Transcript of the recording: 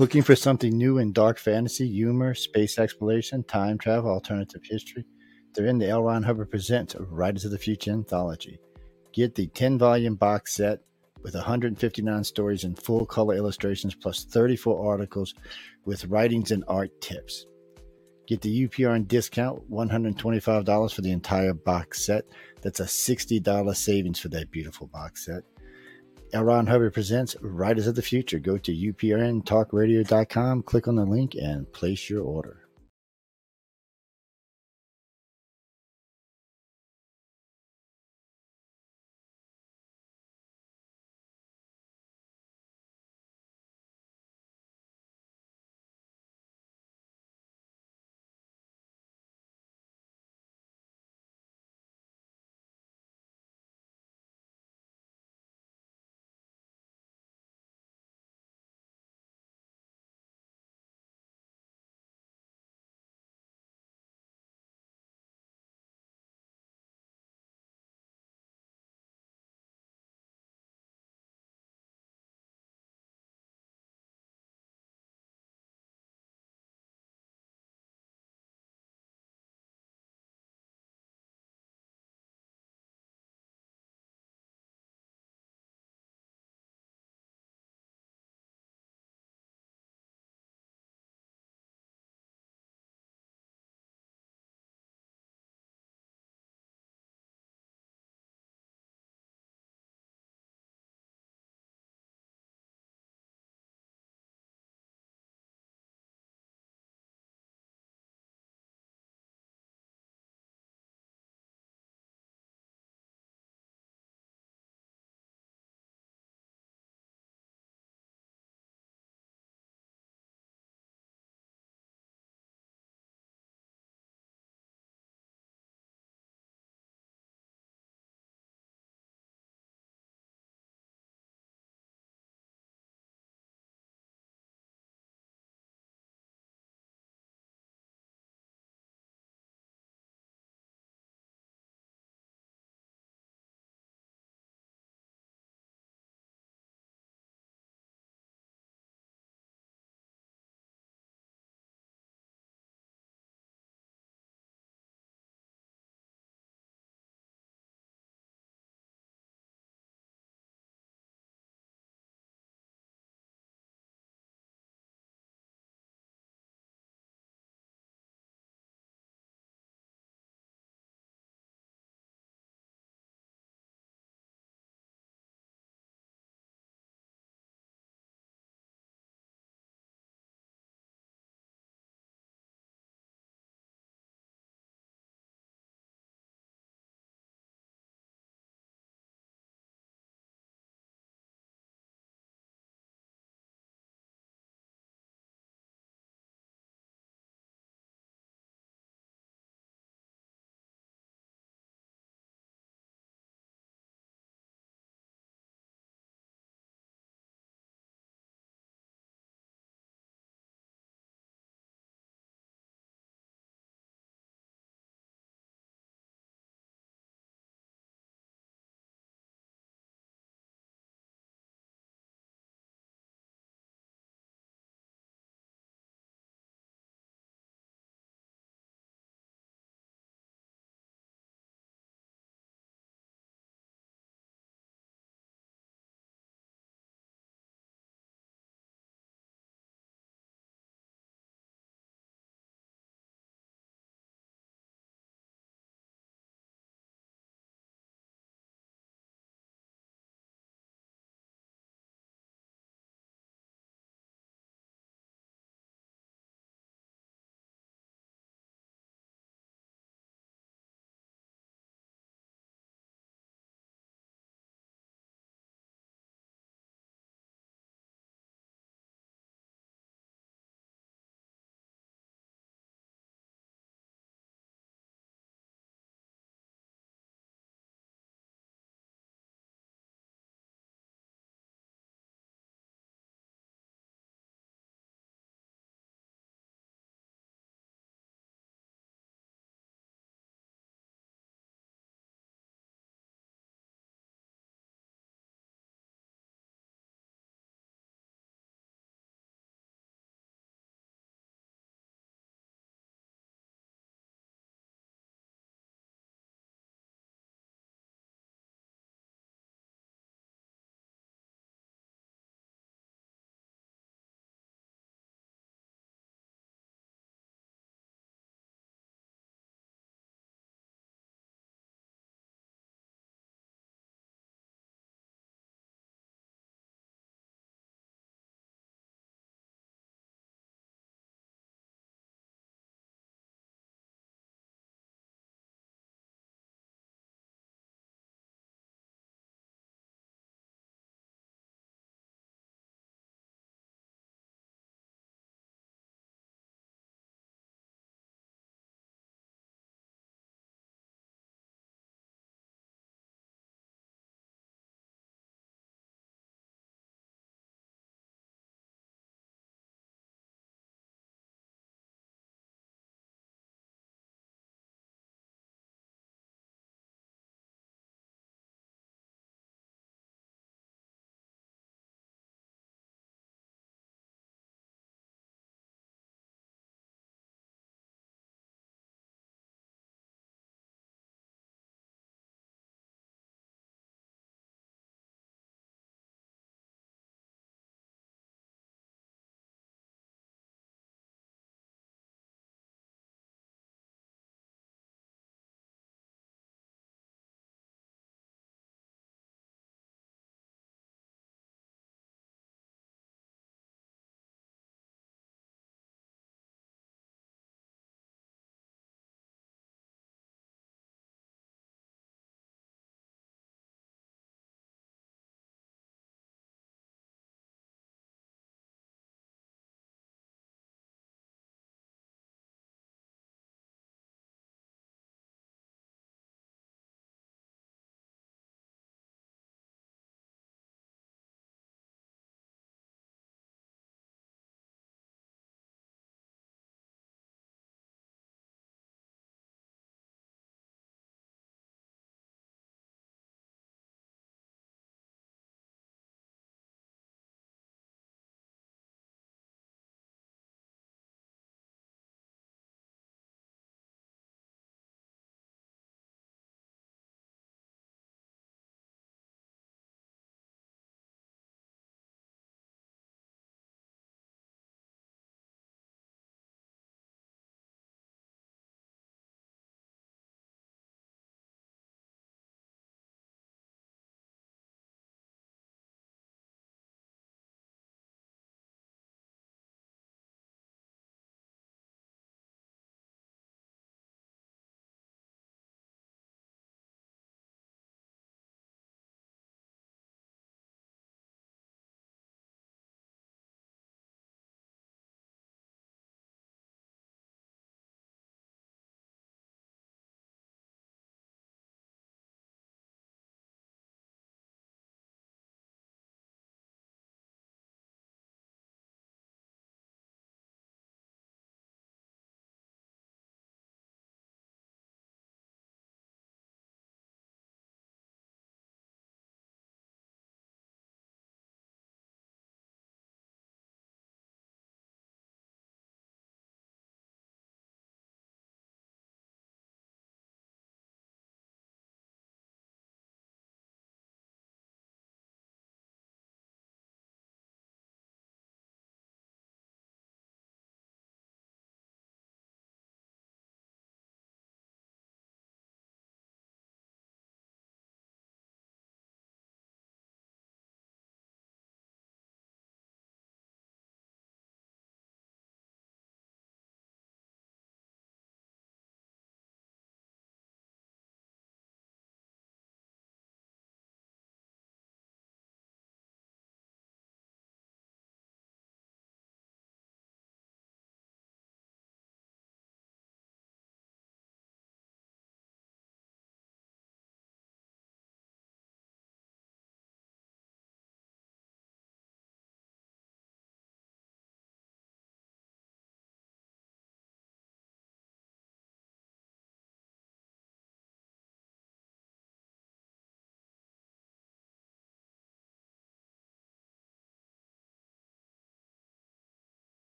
Looking for something new in dark fantasy, humor, space exploration, time travel, alternative history? They're in the L. Ron Hubbard Presents Writers of the Future anthology. Get the 10 volume box set with 159 stories and full color illustrations, plus 34 articles with writings and art tips. Get the UPRN discount, $125 for the entire box set. That's a $60 savings for that beautiful box set. L. Ron Hubbard presents Writers of the Future. Go to uprntalkradio.com, click on the link, and place your order.